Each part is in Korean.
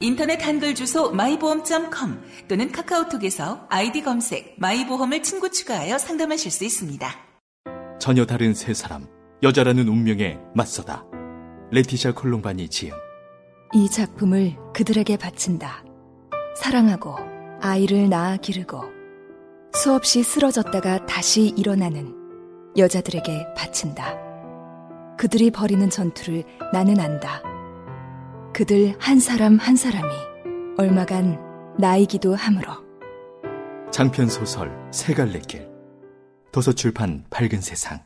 인터넷 한글 주소 마이보험.com 또는 카카오톡에서 아이디 검색 마이보험을 친구 추가하여 상담하실 수 있습니다. 전혀 다른 세 사람, 여자라는 운명에 맞서다. 레티샤 콜롬바니 지음. 이 작품을 그들에게 바친다. 사랑하고 아이를 낳아 기르고 수없이 쓰러졌다가 다시 일어나는 여자들에게 바친다. 그들이 벌이는 전투를 나는 안다. 그들 한 사람 한 사람이 얼마간 나이기도 하므로 장편 소설 세 갈래 길. 도서출판 밝은 세상.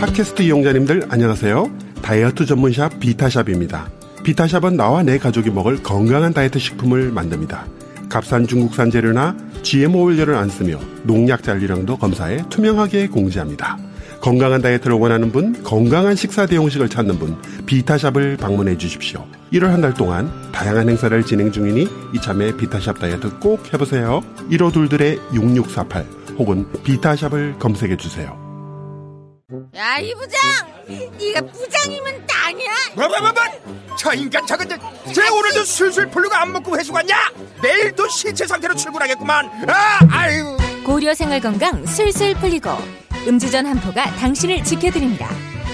팟캐스트 이용자님들 안녕하세요. 다이어트 전문샵 비타샵입니다. 비타샵은 나와 내 가족이 먹을 건강한 다이어트 식품을 만듭니다. 값싼 중국산 재료나 GMO 원료를 안 쓰며 농약 잔류량도 검사해 투명하게 공지합니다. 건강한 다이어트를 원하는 분, 건강한 식사 대용식을 찾는 분, 비타샵을 방문해 주십시오. 1월 한 달 동안 다양한 행사를 진행 중이니 이참에 비타샵 다이어트 꼭 해보세요. 1호2들의 6648 혹은 비타샵을 검색해 주세요. 야, 이 부장! 네가 부장이면 땅이야! 뭐뭐뭐뭐 저 인간 저건 저, 쟤 오늘도 술술 풀리고 안 먹고 회수 갔냐? 내일도 신체 상태로 출근하겠구만 아 아유 고려 생활 건강 술술 풀리고 음주전 한포가 당신을 지켜드립니다.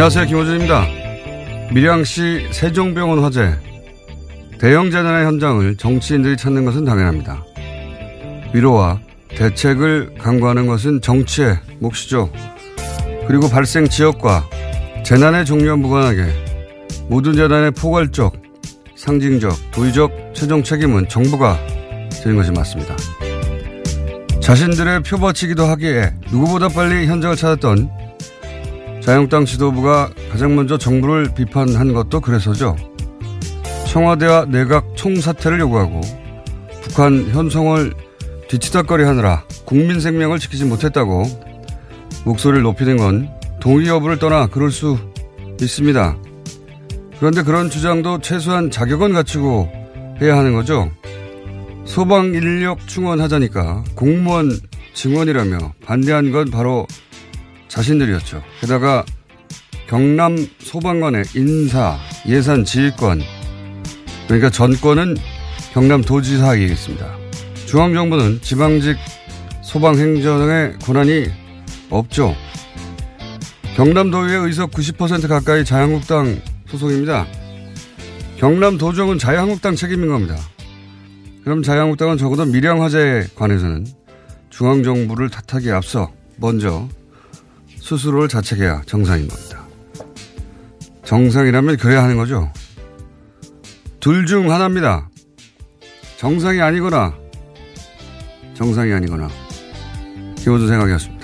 안녕하세요. 김호준입니다. 밀양시 세종병원 화재. 대형 재난의 현장을 정치인들이 찾는 것은 당연합니다. 위로와 대책을 강구하는 것은 정치의 몫이죠. 그리고 발생 지역과 재난의 종류와 무관하게 모든 재난의 포괄적, 상징적, 도의적 최종 책임은 정부가 지는 것이 맞습니다. 자신들의 표버치기도 하기에 누구보다 빨리 현장을 찾았던 자유한국당 지도부가 가장 먼저 정부를 비판한 것도 그래서죠. 청와대와 내각 총사퇴를 요구하고 북한 현송을 뒤치다거리 하느라 국민 생명을 지키지 못했다고 목소리를 높이는 건 동의 여부를 떠나 그럴 수 있습니다. 그런데 그런 주장도 최소한 자격은 갖추고 해야 하는 거죠. 소방 인력 충원하자니까 공무원 증원이라며 반대한 건 바로 자신들이었죠. 게다가 경남 소방관의 인사, 예산 지휘권, 그러니까 전권은 경남 도지사에게 있습니다. 중앙정부는 지방직 소방행정의 권한이 없죠. 경남도의회 의석 90% 가까이 자유한국당 소속입니다. 경남도정은 자유한국당 책임인 겁니다. 그럼 자유한국당은 적어도 밀양 화재에 관해서는 중앙정부를 탓하기에 앞서 먼저 스스로를 자책해야 정상인 겁니다. 정상이라면 그래야 하는 거죠. 둘 중 하나입니다. 정상이 아니거나 정상이 아니거나 기호준 생각이었습니다.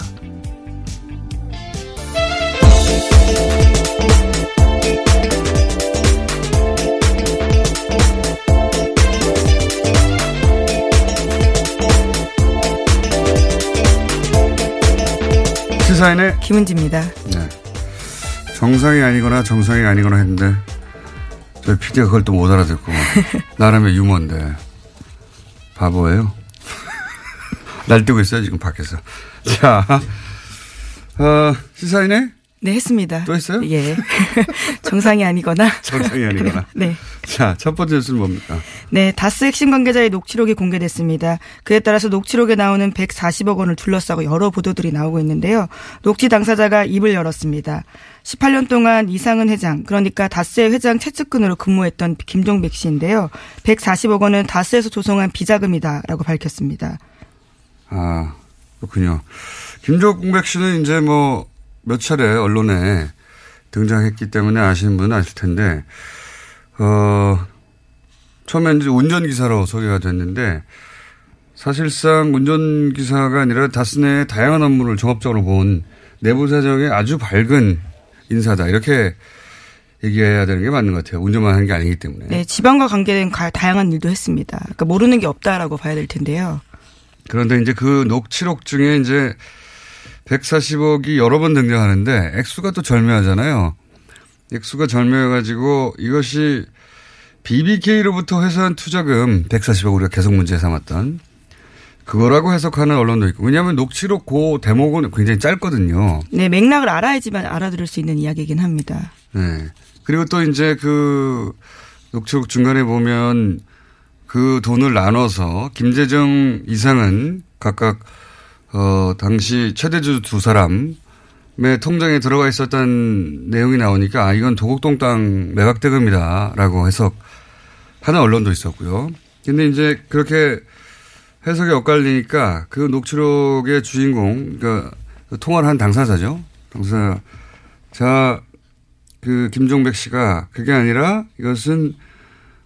시사인의 김은지입니다. 네. 정상이 아니거나 정상이 아니거나 했는데 저희 PD가 그걸 또 못 알아듣고 나름의 유머인데 바보예요. 날뛰고 있어요 지금 밖에서. 자, 어, 시사인의 네, 했습니다. 또 했어요? 예. 정상이 아니거나. 정상이 아니거나. 네. 자, 첫 번째 뉴스는 뭡니까? 네, 다스 핵심 관계자의 녹취록이 공개됐습니다. 그에 따라서 녹취록에 나오는 140억 원을 둘러싸고 여러 보도들이 나오고 있는데요. 녹취 당사자가 입을 열었습니다. 18년 동안 이상은 회장, 그러니까 다스의 회장 최측근으로 근무했던 김종백 씨인데요. 140억 원은 다스에서 조성한 비자금이다라고 밝혔습니다. 아, 그렇군요. 김종백 씨는 이제 뭐 몇 차례 언론에 등장했기 때문에 아시는 분은 아실 텐데, 어, 처음에 이제 운전기사로 소개가 됐는데, 사실상 운전기사가 아니라 다스 내 다양한 업무를 종합적으로 본 내부 사정에 아주 밝은 인사다. 이렇게 얘기해야 되는 게 맞는 것 같아요. 운전만 하는 게 아니기 때문에. 네, 지방과 관계된 다양한 일도 했습니다. 그러니까 모르는 게 없다라고 봐야 될 텐데요. 그런데 이제 그 녹취록 중에 이제 140억이 여러 번 등장하는데 액수가 또 절묘하잖아요. 액수가 절묘해가지고 이것이 BBK로부터 회수한 투자금 140억 우리가 계속 문제 삼았던 그거라고 해석하는 언론도 있고 왜냐하면 녹취록 그 대목은 굉장히 짧거든요. 네, 맥락을 알아야지만 알아들을 수 있는 이야기이긴 합니다. 네. 그리고 또 이제 그 녹취록 중간에 보면 그 돈을 나눠서 김재정 이상은 각각 어 당시 최대주 두 사람의 통장에 들어가 있었던 내용이 나오니까 아 이건 도곡동 땅 매각 대금이다라고 해석하는 언론도 있었고요. 근데 이제 그렇게 해석이 엇갈리니까 그 녹취록의 주인공, 그러니까 통화를 한 당사자죠. 당사자. 자, 그 김종백 씨가 그게 아니라 이것은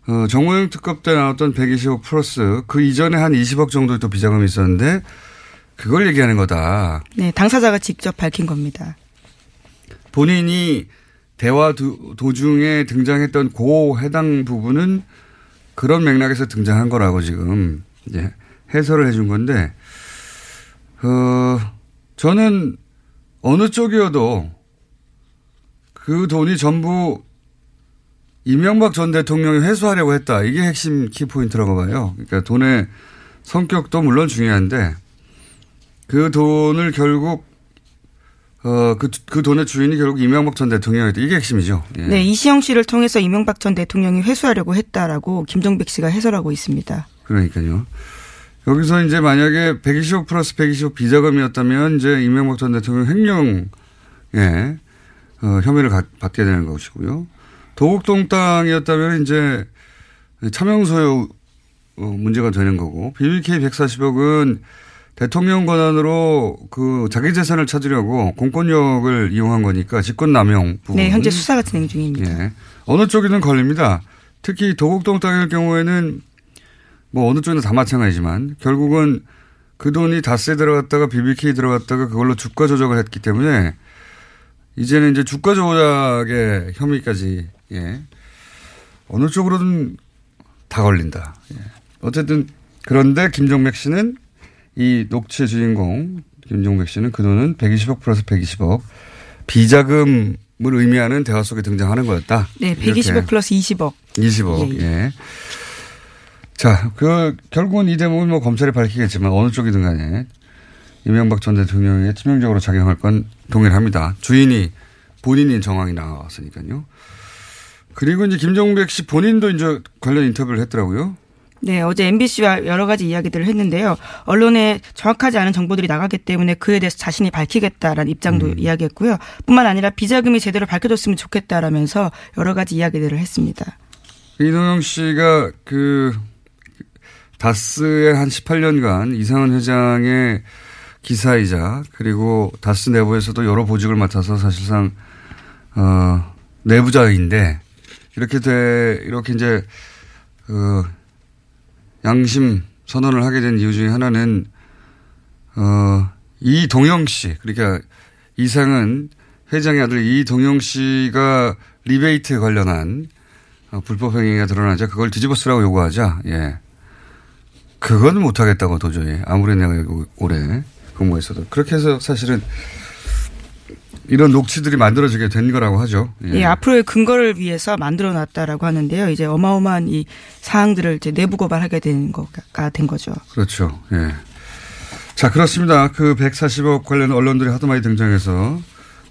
어, 정호영 특급 때 나왔던 120억 플러스 그 이전에 한 20억 정도의 또 비자금이 있었는데 그걸 얘기하는 거다. 네, 당사자가 직접 밝힌 겁니다. 본인이 대화 도, 도중에 등장했던 고 해당 부분은 그런 맥락에서 등장한 거라고 지금 이제 해설을 해준 건데, 어, 저는 어느 쪽이어도 그 돈이 전부 이명박 전 대통령이 회수하려고 했다. 이게 핵심 키포인트라고 봐요. 그러니까 돈의 성격도 물론 중요한데 그 돈을 결국 어, 그, 그 돈의 주인이 결국 이명박 전 대통령이었다. 이게 핵심이죠. 예. 네, 이시영 씨를 통해서 이명박 전 대통령이 회수하려고 했다라고 김종백 씨가 해설하고 있습니다. 그러니까요. 여기서 이제 만약에 120억 플러스 120억 비자금이었다면 이제 이명박 전 대통령 횡령에 어, 혐의를 가, 받게 되는 것이고요. 도곡동 땅이었다면 이제 차명소유 어, 문제가 되는 거고 BBK 140억은 대통령 권한으로 그 자기 재산을 찾으려고 공권력을 이용한 거니까 직권남용 부분. 네, 현재 수사가 진행 중입니다. 예. 어느 쪽이든 걸립니다. 특히 도곡동 땅일 경우에는 뭐 어느 쪽이나 다 마찬가지지만 결국은 그 돈이 다스에 들어갔다가 BBK 들어갔다가 그걸로 주가 조작을 했기 때문에 이제는 이제 주가 조작의 혐의까지 예. 어느 쪽으로든 다 걸린다. 예. 어쨌든 그런데 김종백 씨는 이 녹취의 주인공 김종백 씨는 그 돈은 120억 플러스 120억 비자금을 의미하는 대화 속에 등장하는 거였다. 네, 120억 플러스 20억. 20억. 예. 예. 자, 그 결국은 이 대목은 뭐 검찰이 밝히겠지만 어느 쪽이든 간에 이명박 전 대통령에 치명적으로 작용할 건 동일합니다. 주인이 본인인 정황이 나왔으니까요. 그리고 이제 김종백 씨 본인도 이제 관련 인터뷰를 했더라고요. 네, 어제 MBC와 여러 가지 이야기들을 했는데요. 언론에 정확하지 않은 정보들이 나가기 때문에 그에 대해서 자신이 밝히겠다라는 입장도 음. 이야기했고요. 뿐만 아니라 비자금이 제대로 밝혀졌으면 좋겠다라면서 여러 가지 이야기들을 했습니다. 이동영 씨가 그 다스의 한 18년간 이상은 회장의 기사이자 그리고 다스 내부에서도 여러 보직을 맡아서 사실상 어 내부자인데 이렇게 돼 이렇게 이제 그 양심 선언을 하게 된 이유 중에 하나는 어 이동영 씨. 그러니까 이상은 회장의 아들 이동영 씨가 리베이트에 관련한 어, 불법 행위가 드러나자 그걸 뒤집어 쓰라고 요구하자. 예. 그건 못하겠다고 도저히. 아무리 내가 올해 근무했어도. 그렇게 해서 사실은 이런 녹취들이 만들어지게 된 거라고 하죠. 예. 예, 앞으로의 근거를 위해서 만들어 놨다라고 하는데요. 이제 어마어마한 이 사항들을 이제 내부 고발하게 된 거가 된 거죠. 그렇죠. 예. 자, 그렇습니다. 그 140억 관련 언론들이 하도 많이 등장해서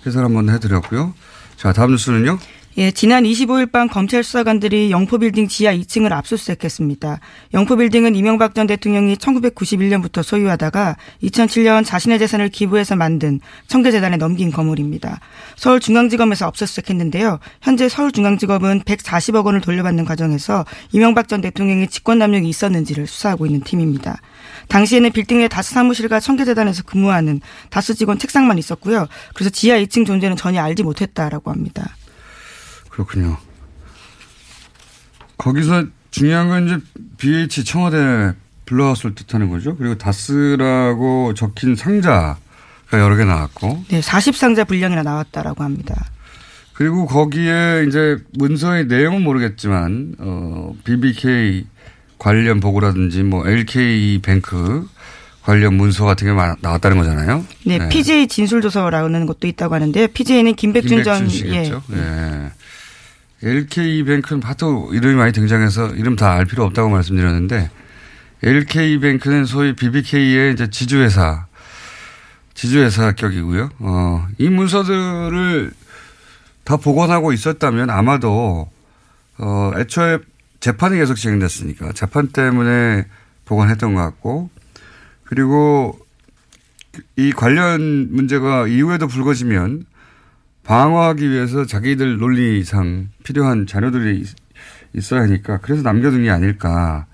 해설 한번 해드렸고요. 자, 다음 뉴스는요? 예, 지난 25일 밤 검찰 수사관들이 영포빌딩 지하 2층을 압수수색했습니다. 영포빌딩은 이명박 전 대통령이 1991년부터 소유하다가 2007년 자신의 재산을 기부해서 만든 청계재단에 넘긴 건물입니다. 서울중앙지검에서 압수수색했는데요. 현재 서울중앙지검은 140억 원을 돌려받는 과정에서 이명박 전 대통령의 직권남용이 있었는지를 수사하고 있는 팀입니다. 당시에는 빌딩 내 다스 사무실과 청계재단에서 근무하는 다스 직원 책상만 있었고요. 그래서 지하 2층 존재는 전혀 알지 못했다라고 합니다. 그렇군요. 거기서 중요한 건 이제 BH 청와대 블루하우스를 뜻하는 거죠. 그리고 다스라고 적힌 상자가 여러 개 나왔고. 네, 40상자 분량이나 나왔다라고 합니다. 그리고 거기에 이제 문서의 내용은 모르겠지만, 어, BBK 관련 보고라든지 뭐 LK 뱅크 관련 문서 같은 게 나왔다는 거잖아요. 네, 네. PJ 진술조서라는 것도 있다고 하는데요. PJ는 김백준, 전 씨겠죠. 예. 네. LK뱅크는 하도 이름이 많이 등장해서 이름 다 알 필요 없다고 말씀드렸는데 LK뱅크는 소위 BBK의 이제 지주회사, 지주회사 격이고요. 어, 이 문서들을 다 복원하고 있었다면 아마도 어, 애초에 재판이 계속 진행됐으니까 재판 때문에 복원했던 것 같고 그리고 이 관련 문제가 이후에도 불거지면 방어하기 위해서 자기들 논리상 필요한 자료들이 있어야 하니까 그래서 남겨둔 게 아닐까.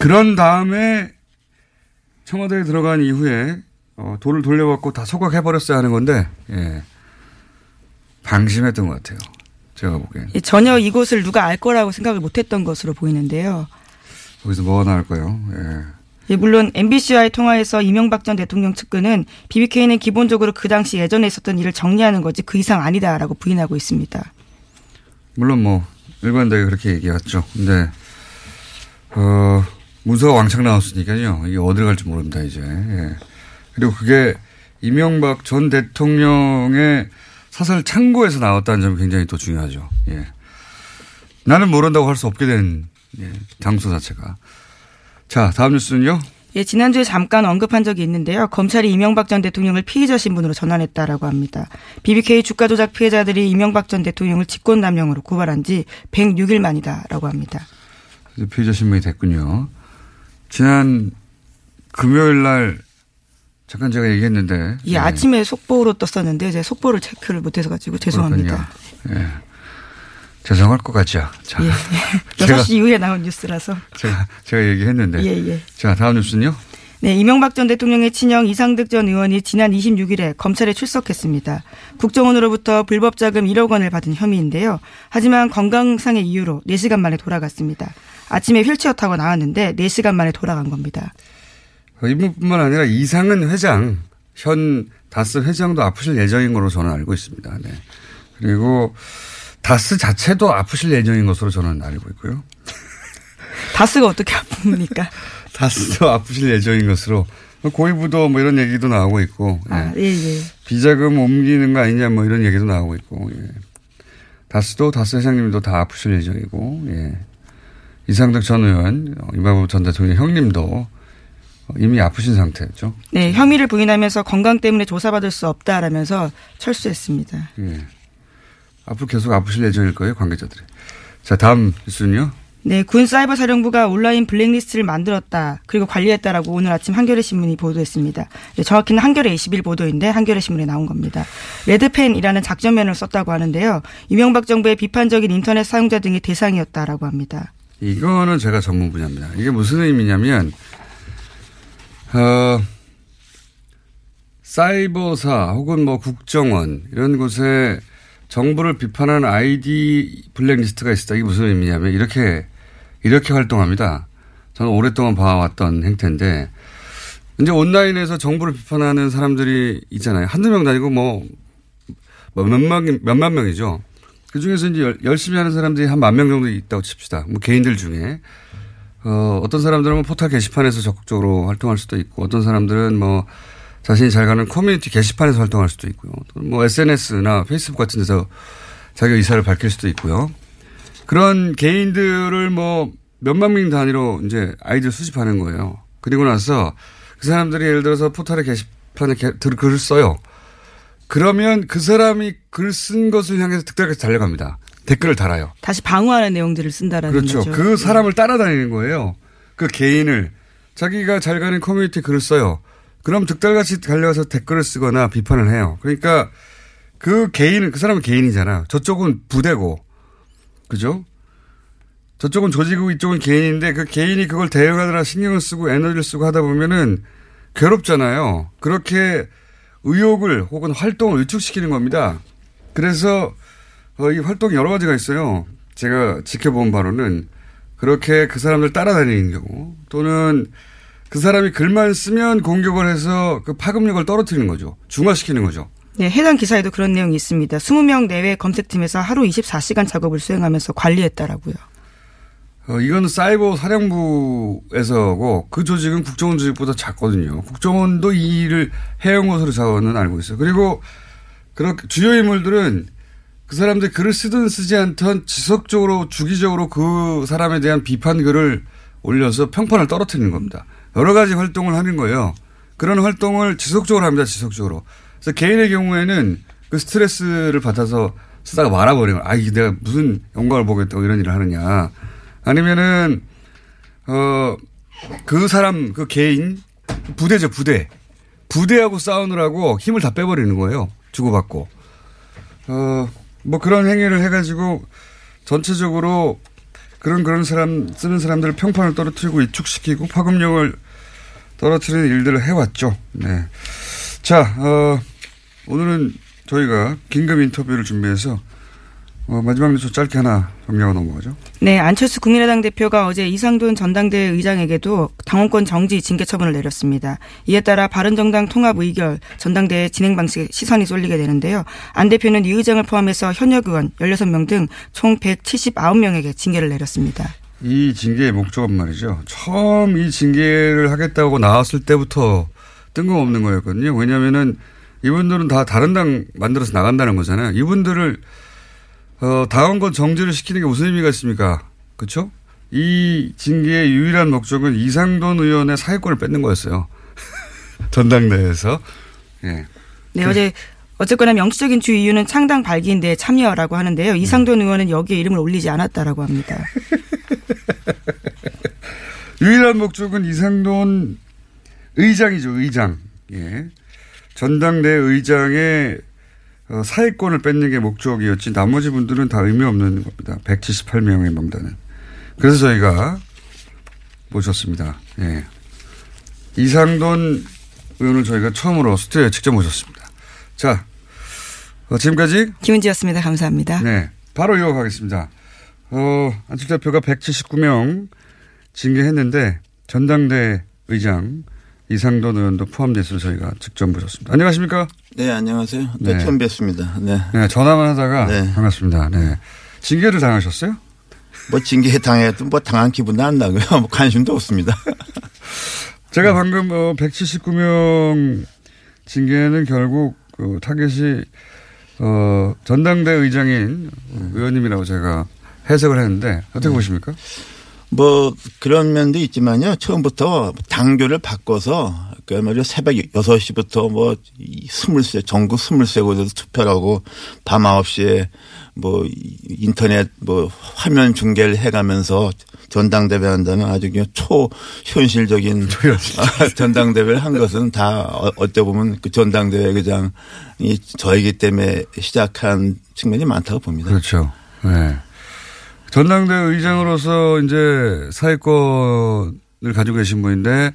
그런 다음에 청와대에 들어간 이후에 어, 돈을 돌려받고 다 소각해버렸어야 하는 건데 예. 방심했던 것 같아요. 제가 보기엔. 전혀 이곳을 누가 알 거라고 생각을 못했던 것으로 보이는데요. 거기서 뭐가 나올까요? 예. 예, 물론 MBC와의 통화에서 이명박 전 대통령 측근은 BBK는 기본적으로 그 당시 예전에 있었던 일을 정리하는 거지 그 이상 아니다라고 부인하고 있습니다. 물론 뭐 일관되게 그렇게 얘기했죠. 근데 어 문서가 왕창 나왔으니까요. 이게 어디로 갈지 모릅니다 이제. 예. 그리고 그게 이명박 전 대통령의 사설 창고에서 나왔다는 점이 굉장히 또 중요하죠. 예. 나는 모른다고 할 수 없게 된 예, 장소 자체가. 자, 다음 뉴스는요. 예, 지난주에 잠깐 언급한 적이 있는데요. 검찰이 이명박 전 대통령을 피의자 신분으로 전환했다라고 합니다. BBK 주가 조작 피해자들이 이명박 전 대통령을 직권남용으로 고발한 지 106일 만이다라고 합니다. 피의자 신분이 됐군요. 지난 금요일 날 잠깐 제가 얘기했는데. 예, 네. 아침에 속보로 떴었는데 제가 속보를 체크를 못해서 가지고 죄송합니다. 예. 죄송할 것 같죠. 자. 예. 6시 이후에 나온 뉴스라서. 제가, 제가 얘기했는데. 예, 예. 자, 다음 뉴스는요? 네, 이명박 전 대통령의 친형 이상득 전 의원이 지난 26일에 검찰에 출석했습니다. 국정원으로부터 불법 자금 1억 원을 받은 혐의인데요. 하지만 건강상의 이유로 4시간 만에 돌아갔습니다. 아침에 휠체어 타고 나왔는데 4시간 만에 돌아간 겁니다. 어, 이분뿐만 아니라 이상은 회장, 현 다스 회장도 아프실 예정인 걸로 저는 알고 있습니다. 네. 그리고 다스 자체도 아프실 예정인 것으로 저는 알고 있고요. 다스가 어떻게 아픕니까? 다스도 아프실 예정인 것으로 고위부도 뭐 이런 얘기도 나오고 있고 아, 예, 예. 비자금 옮기는 거 아니냐 뭐 이런 얘기도 나오고 있고 예. 다스도 다스 회장님도 다 아프실 예정이고 예. 이상득 전 의원 이만부 전 대통령 형님도 이미 아프신 상태였죠. 네, 혐의를 부인하면서 건강 때문에 조사받을 수 없다라면서 철수했습니다. 예. 앞으로 계속 아프실 예정일 거예요, 관계자들이. 자, 다음 뉴스는요. 네, 군 사이버 사령부가 온라인 블랙리스트를 만들었다. 그리고 관리했다라고 오늘 아침 한겨레 신문이 보도했습니다. 네, 정확히는 한겨레 21 보도인데 한겨레 신문에 나온 겁니다. 레드펜이라는 작전면을 썼다고 하는데요. 이명박 정부의 비판적인 인터넷 사용자 등의 대상이었다라고 합니다. 이거는 제가 전문 분야입니다. 이게 무슨 의미냐면 어, 사이버사 혹은 뭐 국정원 이런 곳에 정부를 비판하는 아이디 블랙리스트가 있었다. 이게 무슨 의미냐면 이렇게 이렇게 활동합니다. 저는 오랫동안 봐왔던 행태인데 이제 온라인에서 정부를 비판하는 사람들이 있잖아요. 한두 명도 아니고 뭐, 뭐 몇만, 몇만 명이죠. 그 중에서 이제 열심히 하는 사람들이 한 만 명 정도 있다고 칩시다. 뭐 개인들 중에. 어, 어떤 사람들은 뭐 포털 게시판에서 적극적으로 활동할 수도 있고 어떤 사람들은 뭐 자신이 잘 가는 커뮤니티 게시판에서 활동할 수도 있고요. 뭐 SNS나 페이스북 같은 데서 자기 의사를 밝힐 수도 있고요. 그런 개인들을 뭐 몇만 명 단위로 이제 아이디를 수집하는 거예요. 그리고 나서 그 사람들이 예를 들어서 포털의 게시판에 게, 글을 써요. 그러면 그 사람이 글 쓴 것을 향해서 득달까지 달려갑니다. 댓글을 달아요. 다시 방어하는 내용들을 쓴다라는 그렇죠. 거죠. 그 사람을 따라다니는 거예요. 그 개인을 자기가 잘 가는 커뮤니티 글을 써요. 그럼 득달같이 달려가서 댓글을 쓰거나 비판을 해요. 그러니까 그 개인은 그 사람은 개인이잖아. 저쪽은 부대고 그죠? 저쪽은 조직이고 이쪽은 개인인데 그 개인이 그걸 대응하느라 신경을 쓰고 에너지를 쓰고 하다 보면은 괴롭잖아요. 그렇게 의욕을 혹은 활동을 위축시키는 겁니다. 그래서 어, 이 활동이 여러 가지가 있어요. 제가 지켜본 바로는 그렇게 그 사람들 따라다니는 경우 또는 그 사람이 글만 쓰면 공격을 해서 그 파급력을 떨어뜨리는 거죠. 중화시키는 거죠. 네, 해당 기사에도 그런 내용이 있습니다. 20명 내외 검색팀에서 하루 24시간 작업을 수행하면서 관리했다라고요. 어, 이건 사이버 사령부에서고 그 조직은 국정원 조직보다 작거든요. 국정원도 이 일을 해온 것으로 저는 알고 있어요. 그리고 그렇게 주요 인물들은 그 사람들이 글을 쓰든 쓰지 않던 지속적으로 주기적으로 그 사람에 대한 비판 글을 올려서 평판을 떨어뜨리는 겁니다. 여러 가지 활동을 하는 거예요. 그런 활동을 지속적으로 합니다. 지속적으로. 그래서 개인의 경우에는 그 스트레스를 받아서 쓰다가 말아버리면 아 이게 내가 무슨 영광을 보겠다고 이런 일을 하느냐. 아니면은 어 그 사람 그 개인 부대죠 부대 부대하고 싸우느라고 힘을 다 빼버리는 거예요 주고받고 어 뭐 그런 행위를 해가지고 전체적으로 그런 그런 사람 쓰는 사람들을 평판을 떨어뜨리고 위축시키고 파급력을 떨어뜨리는 일들을 해왔죠. 네. 자, 어, 오늘은 저희가 긴급 인터뷰를 준비해서 어, 마지막 뉴스 짧게 하나 정리하고 넘어가죠. 네, 안철수 국민의당 대표가 어제 이상돈 전당대회 의장에게도 당원권 정지 징계 처분을 내렸습니다. 이에 따라 바른정당 통합 의결 전당대회 진행 방식에 시선이 쏠리게 되는데요. 안 대표는 이 의장을 포함해서 현역 의원 16명 등 총 179명에게 징계를 내렸습니다. 이 징계의 목적은 말이죠. 처음 이 징계를 하겠다고 나왔을 때부터 뜬금없는 거였거든요. 왜냐면은 이분들은 다 다른 당 만들어서 나간다는 거잖아요. 이분들을 어, 당원권 정지를 시키는 게 무슨 의미가 있습니까? 그렇죠? 이 징계의 유일한 목적은 이상돈 의원의 사회권을 뺏는 거였어요. 전당대회에서. 예. 네, 어제 어쨌거나 명시적인 주 이유는 창당 발기인데 참여라고 하는데요. 이상돈 의원은 여기에 이름을 올리지 않았다라고 합니다. 유일한 목적은 이상돈 의장이죠, 의장. 예. 전당대 의장의 어, 사회권을 뺏는 게 목적이었지 나머지 분들은 다 의미 없는 겁니다. 178명의 명단은. 그래서 저희가 모셨습니다. 예. 이상돈 의원을 저희가 처음으로 스튜디오에 직접 모셨습니다. 자, 어, 지금까지 김은지였습니다. 감사합니다. 네. 바로 이어가겠습니다. 어, 안철수 대표가 179명 징계했는데 전당대 의장 이상돈 의원도 포함돼서 저희가 직접 모셨습니다. 안녕하십니까? 네, 안녕하세요. 네, 처음 뵙습니다. 네. 네, 전화만 하다가 네. 반갑습니다. 네. 징계를 당하셨어요? 뭐 징계 당해도 뭐 당한 기분도 안 나고요. 뭐 관심도 없습니다. 제가 방금 어, 179명 징계는 결국 그 타겟이 어, 전당대 의장인 의원님이라고 제가 해석을 했는데 어떻게 보십니까? 뭐 그런 면도 있지만요. 처음부터 당교를 바꿔서 그야말로 새벽 6시부터 뭐 스물세 전국 스물세 곳에서 투표를 하고 밤 9시에 뭐 인터넷 뭐 화면 중계를 해가면서 전당대회 한다는 아주 그냥 초현실적인 전당대회를 한 것은 다 어- 어떻게 보면 그 전당대회 의장이 저이기 때문에 시작한 측면이 많다고 봅니다. 그렇죠. 네. 전당대 의장으로서 이제 사회권을 가지고 계신 분인데,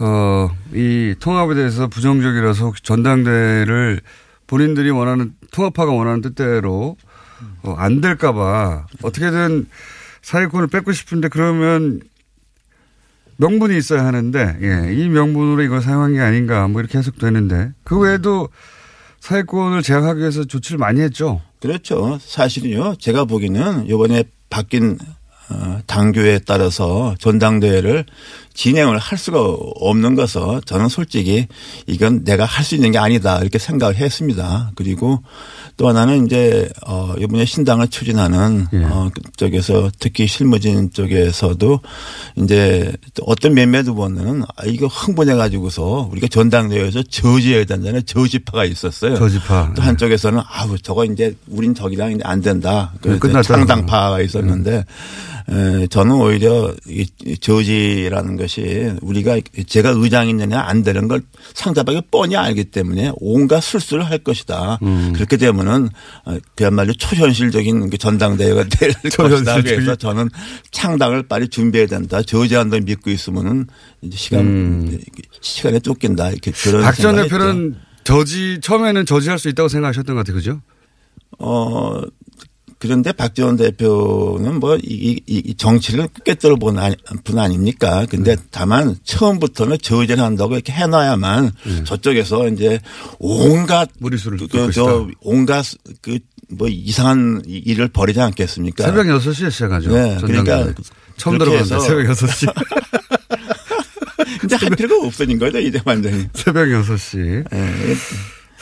어, 이 통합에 대해서 부정적이라서 혹시 전당대를 본인들이 원하는, 통합파가 원하는 뜻대로 어, 안 될까봐 어떻게든 사회권을 뺏고 싶은데 그러면 명분이 있어야 하는데, 예, 이 명분으로 이걸 사용한 게 아닌가 뭐 이렇게 해석되는데, 그 외에도 사회권을 제약하기 위해서 조치를 많이 했죠. 그렇죠. 사실은요. 제가 보기에는 이번에 바뀐 어, 당교에 따라서 전당대회를 진행을 할 수가 없는 것은 저는 솔직히 이건 내가 할 수 있는 게 아니다 이렇게 생각을 했습니다. 그리고 또 하나는 이제 어 이번에 신당을 추진하는 예. 어 쪽에서 특히 실무진 쪽에서도 이제 또 어떤 몇몇 후보는 아 이거 흥분해 가지고서 우리가 전당대회에서 저지해야 된다는 저지파가 있었어요. 저지파. 또 한쪽에서는 아우 저거 이제 우린 저기랑 이제 안 된다. 네, 그래서 끝났다는 창당파가 있었는데 에, 저는 오히려 이 저지라는 것이 우리가 제가 의장이느냐 안 되는 걸 상대방이 뻔히 알기 때문에 온갖 술수를 할 것이다. 음. 그렇게 되면은 어, 그야말로 초현실적인 그 전당대회가 될 것이다. 그래서 저는 창당을 빨리 준비해야 된다. 저지한다 믿고 있으면은 이제 시간 시간에 쫓긴다. 이렇게 그런 음. 박전 생각을 했죠. 대표는 저지 처음에는 저지할 수 있다고 생각하셨던 것 같아요, 그죠? 어, 그런데 박지원 대표는 뭐, 이, 이, 이 정치를 꿰뚫어 본 아니- 분 아닙니까? 근데 다만 처음부터는 저지를 한다고 이렇게 해놔야만 저쪽에서 이제 온갖 무리수를 그, 저, 있다. 온갖 그, 뭐 이상한 이- 일을 벌이지 않겠습니까? 새벽 6시에 시작하죠. 네. 그러니까 처음 들어봤는데 새벽 6시. 이제 할 필요가 없어진 거죠, 이제 완전히. 새벽 6시. 네.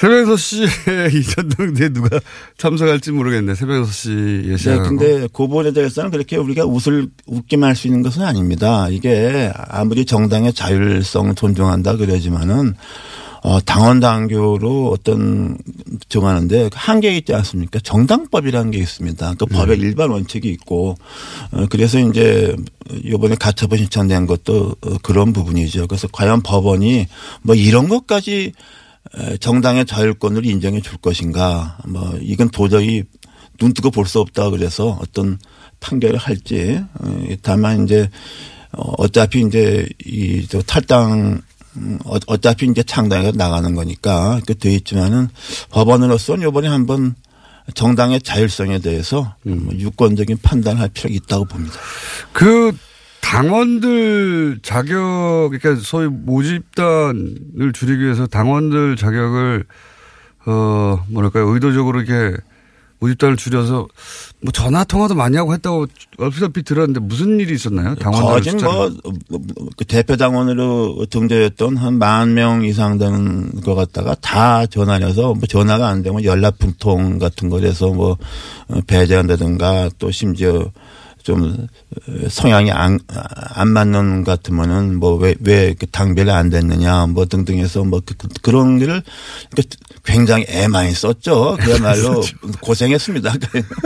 새벽 6시에 이 전당대회 누가 참석할지 모르겠네. 새벽 6시에 네, 시작하고. 근데 그 부분에 대해서는 그렇게 우리가 웃을 웃기만 할 수 있는 것은 아닙니다. 이게 아무리 정당의 자율성을 존중한다 그러지만은 어, 당원 당규로 어떤 정하는데 한계 있지 않습니까? 정당법이라는 게 있습니다. 그 법에 일반 원칙이 있고 어, 그래서 이제 이번에 가처분 신청된 것도 어, 그런 부분이죠. 그래서 과연 법원이 뭐 이런 것까지 에, 정당의 자율권을 인정해 줄 것인가? 뭐 이건 도저히 눈 뜨고 볼 수 없다 그래서 어떤 판결을 할지 어, 다만 이제 어, 어차피 이제 이저 탈당 음, 어- 어차피 이제 창당에 나가는 거니까 그돼 있지만은 법원으로서는 이번에 한번 정당의 자율성에 대해서 뭐 유권적인 판단을 할 필요가 있다고 봅니다. 그 당원들 자격, 그러니까 소위 모집단을 줄이기 위해서 당원들 자격을, 어, 뭐랄까요, 의도적으로 이렇게 모집단을 줄여서 뭐 전화 통화도 많이 하고 했다고 얼핏얼핏 들었는데 무슨 일이 있었나요? 당원들 거진 뭐, 그 대표 당원으로 등재했던 한 만 명 이상 되는 것 같다가 다 전화해서 뭐 전화가 안 되면 연락 분통 같은 거에서 뭐 어, 배제한다든가 또 심지어 좀 성향이 안, 안 맞는 것 같으면은 뭐 왜, 왜 당별이 안 됐느냐 뭐 등등해서 뭐 그, 그, 런 거를 굉장히 애 많이 썼죠. 그야말로 고생했습니다.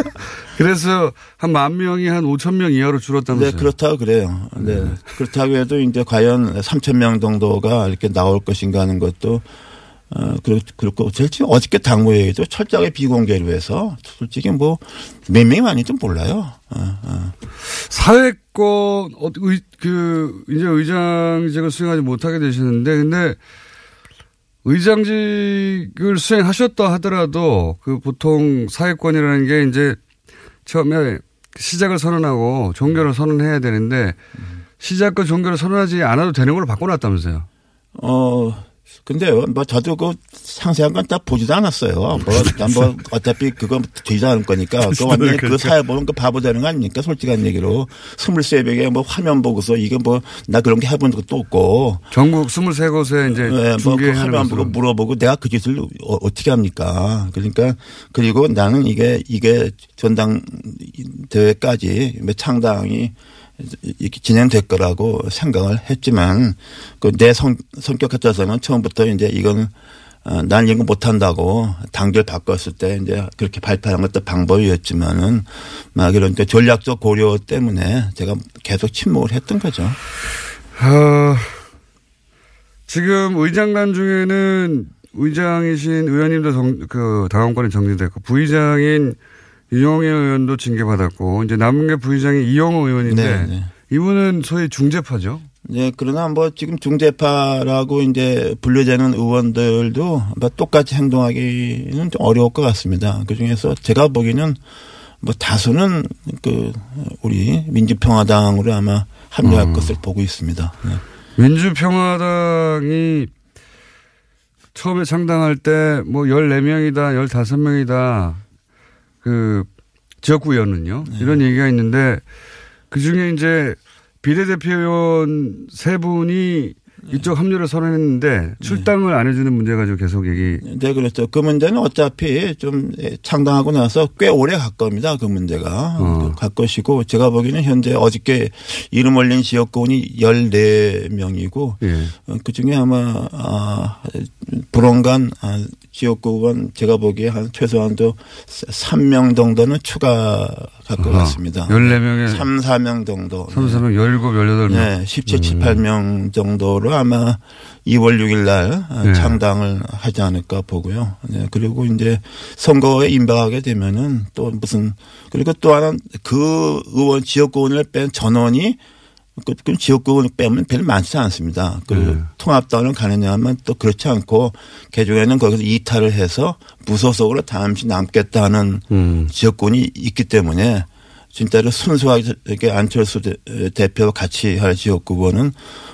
그래서 한 만 명이 한 5천 명 이하로 줄었다면서요? 네, 그렇다고 그래요. 네. 그렇다고 해도 이제 과연 3천 명 정도가 이렇게 나올 것인가 하는 것도 어, 그렇- 그렇고, 제일 지금 어저께 당무회의도 철저하게 비공개로 해서 솔직히 뭐 몇 명이 많은지 몰라요. 어, 어. 사회권, 어, 의, 그, 이제 의장직을 수행하지 못하게 되시는데, 근데 의장직을 수행하셨다 하더라도 그 보통 사회권이라는 게 이제 처음에 시작을 선언하고 종결을 선언해야 되는데 시작과 종결을 선언하지 않아도 되는 걸로 바꿔놨다면서요. 어, 근데요, 뭐 저도 그 상세한 건 다 보지도 않았어요. 뭐, 난뭐 어차피 그거 되지 않을 거니까. 그 완전히 그 그렇죠. 사회 보면 그 바보 되는 거 아닙니까? 솔직한 얘기로. 스물세 뭐 화면 보고서 이게 뭐 나 그런 게 해본 적도 없고. 전국 23곳에 이제 네, 뭐그 화면 보고. 물어보고 내가 그 짓을 어, 어떻게 합니까? 그러니까 그리고 나는 이게 이게 전당 대회까지 뭐 창당이 이렇게 진행될 거라고 생각을 했지만 그내 성격 같아서는 처음부터 이제 이건 어, 난 이거 못한다고 단결 바꿨을 때 이제 그렇게 발표하는 것도 방법이었지만은 막 이런 그 전략적 고려 때문에 제가 계속 침묵을 했던 거죠. 어, 지금 의장단 중에는 의장이신 의원님도 정, 그 당원권이 정지됐고 부의장인 윤영애 의원도 징계받았고 이제 남은 게 부의장이 이영호 의원인데 네, 네. 이분은 소위 중재파죠. 네, 그러나 뭐 지금 중재파라고 이제 분류되는 의원들도 뭐 똑같이 행동하기는 좀 어려울 것 같습니다. 그 중에서 제가 보기에는 뭐 다수는 그 우리 민주평화당으로 아마 합류할 음. 것을 보고 있습니다. 네. 민주평화당이 처음에 창당할 때 뭐 14명이다, 15명이다, 그 지역구 의원은요. 이런 얘기가 있는데 그 중에 이제 비례대표위원 세 분이 이쪽 합류를 선언했는데 출당을 안 해주는 문제 가지고 계속 얘기. 네, 그렇죠. 그 문제는 어차피 좀 창당하고 나서 꽤 오래 갈 겁니다. 그 문제가. 어. 갈 것이고 제가 보기에는 현재 어저께 이름 올린 지역구원이 14명이고 예. 그 중에 아마 아, 불원간 아, 지역구원 제가 보기에 한 최소한도 3명 정도는 추가 갈것 아하. 같습니다. 14명에 3, 4명 정도. 3, 4명, 17, 18명. 네, 17, 음. 18명 정도로 아마 2월 6일 날 네. 창당을 하지 않을까 보고요. 네, 그리고 이제 선거에 임박하게 되면은 또 무슨 그리고 또 하나 그 의원 지역구원을 뺀 전원이 그, 그 지역구원을 빼면 별로 많지 않습니다. 그 네. 통합당을 가느냐 하면 또 그렇지 않고 개종에는 거기서 이탈을 해서 무소속으로 잠시 남겠다는 음. 지역군이 있기 때문에 진짜로 순수하게 이렇게 안철수 대- 대표와 같이 할 지역구원은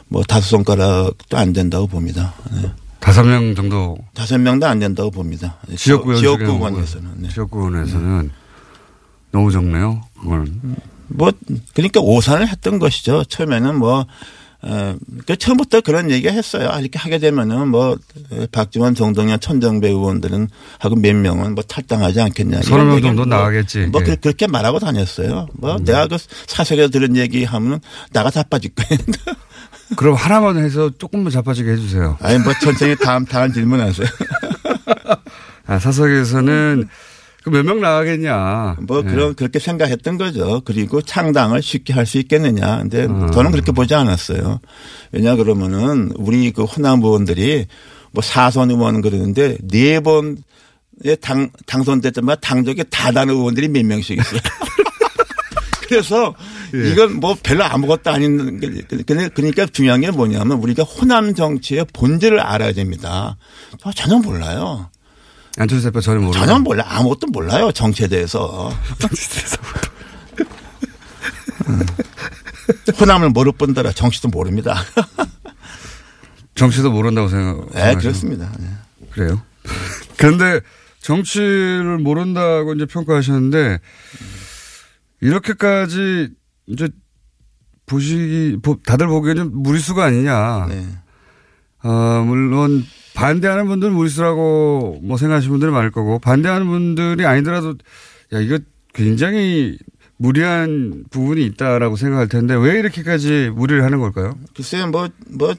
뭐 다섯 손가락도 안 된다고 봅니다. 네. 다섯 명 정도 다섯 명도 안 된다고 봅니다. 네, 지역구원 지역구원에서는. 네. 지역구원에서는 너무 적네요. 그건. 뭐 그러니까 오산을 했던 것이죠. 처음에는 뭐 어, 그 처음부터 그런 얘기 했어요. 이렇게 하게 되면은 뭐 에, 박지원, 정동현, 천정배 의원들은 하고 몇 명은 뭐 탈당하지 않겠냐. 이런 명 정도 뭐 나가겠지. 뭐 예. 그- 그렇게 말하고 다녔어요. 뭐 내가 그 사석에서 들은 얘기 하면은 나가 자빠질 거예요. 그럼 하나만 해서 조금만 자빠지게 해주세요. 아니 뭐 천천히 다음 다음 질문하세요. 아, 사석에서는 그 몇 명 나가겠냐. 뭐 예. 그런 그렇게 생각했던 거죠. 그리고 창당을 쉽게 할 수 있겠느냐. 근데 음. 저는 그렇게 보지 않았어요. 왜냐 그러면은 우리 그 호남 의원들이 뭐 사선 의원 그러는데 네 번에 당 당선될 때마다 당적에 다 다른 의원들이 몇 명씩 있어요. 그래서 예. 이건 뭐 별로 아무것도 아닌 그러니까 중요한 게 뭐냐면 우리가 호남 정치의 본질을 알아야 됩니다. 저 전혀 몰라요. 안철수 대표 전혀 모르고. 전혀 몰라 아무것도 몰라요 정치에 대해서. 음. 호남을 모를 뿐더러 정치도 모릅니다. 정치도 모른다고 생각. 네, 그렇습니다. 네. 그래요. 그런데 정치를 모른다고 이제 평가하셨는데 이렇게까지 이제 보시기 보- 다들 보기에는 무리수가 아니냐. 네. 어, 물론 반대하는 분들은 무리수라고 뭐 생각하시는 분들이 많을 거고 반대하는 분들이 아니더라도 야 이거 굉장히 무리한 부분이 있다라고 생각할 텐데 왜 이렇게까지 무리를 하는 걸까요? 글쎄요, 뭐, 뭐,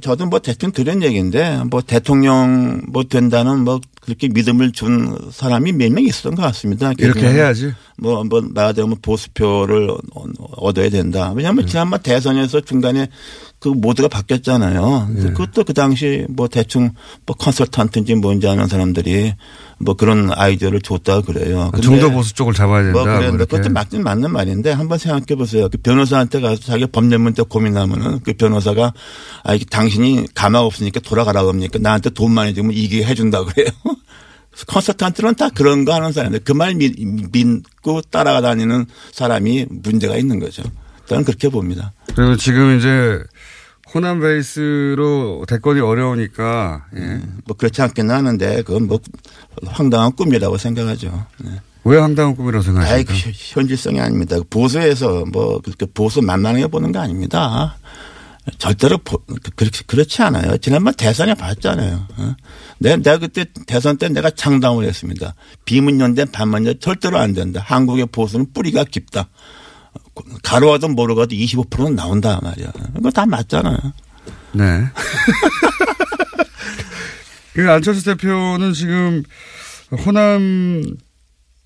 저도 뭐 대충 들은 얘기인데, 뭐 대통령 뭐 된다는 뭐 그렇게 믿음을 준 사람이 몇 명 있었던 것 같습니다. 이렇게 해야지. 뭐, 뭐, 말하자면 보수표를 얻어야 된다. 왜냐하면 네. 지난번 대선에서 중간에 그 모두가 바뀌었잖아요. 네. 그래서 그것도 그 당시 뭐 대충 뭐 컨설턴트인지 뭔지 아는 사람들이 뭐 그런 아이디어를 줬다 그래요. 근데 중도 보수 쪽을 잡아야 된다. 뭐 그래, 뭐. 그것도 맞긴 맞는 말인데 한번 생각해 보세요. 그 변호사한테 가서 자기가 법률 문제 고민하면은 그 변호사가 아, 당신이 가망 없으니까 돌아가라고 합니까? 나한테 돈 많이 주면 이게 해준다 그래요. 컨설턴트는 다 그런 거 하는 사람인데 그 말 믿고 따라다니는 사람이 문제가 있는 거죠. 저는 그렇게 봅니다. 그리고 지금 이제 호남 베이스로 대권이 어려우니까 예. 뭐 그렇지 않겠나 하는데 그건 뭐 황당한 꿈이라고 생각하죠. 네. 왜 황당한 꿈이라고 아이, 생각하십니까? 그 현실성이 아닙니다. 보수에서 뭐 그렇게 보수 만만하게 보는 거 아닙니다. 절대로 보- 그- 그렇지 그렇지 않아요. 지난번 대선에 봤잖아요. 어? 내가, 내가 그때 대선 때 내가 창당을 했습니다. 비문연대 반문연 절대로 안 된다. 한국의 보수는 뿌리가 깊다. 가로가도 모르가도 25%는 나온다 말이야. 이거 다 맞잖아요. 네. 그 안철수 대표는 지금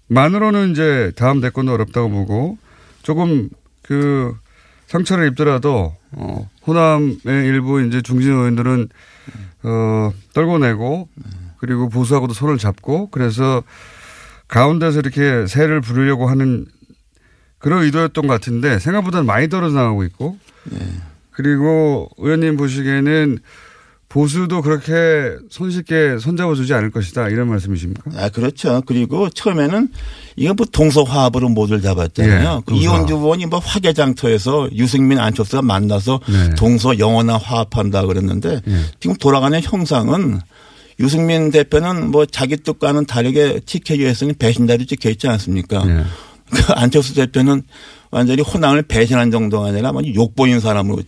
호남만으로는 이제 다음 대권도 어렵다고 보고 조금 그 상처를 입더라도 어 호남의 일부 이제 중진 의원들은 어 떨궈내고 그리고 보수하고도 손을 잡고 그래서 가운데서 이렇게 새를 부르려고 하는 그런 의도였던 것 같은데 생각보다는 많이 떨어져 나가고 있고 그리고 의원님 보시기에는 보수도 그렇게 손쉽게 손잡아 주지 않을 것이다 이런 말씀이십니까? 아, 그렇죠. 그리고 처음에는 이거 뭐 동서화합으로 모두를 잡았잖아요. 예, 그 이원주 의원이 뭐 화개장터에서 유승민 안철수가 만나서 네. 동서 영원한 화합한다 그랬는데 예. 지금 돌아가는 형상은 유승민 대표는 뭐 자기 뜻과는 다르게 TKU에서는 배신자로 찍혀 있지 않습니까? 예. 그 안철수 대표는 완전히 호남을 배신한 정도가 아니라 뭐 욕보인 사람으로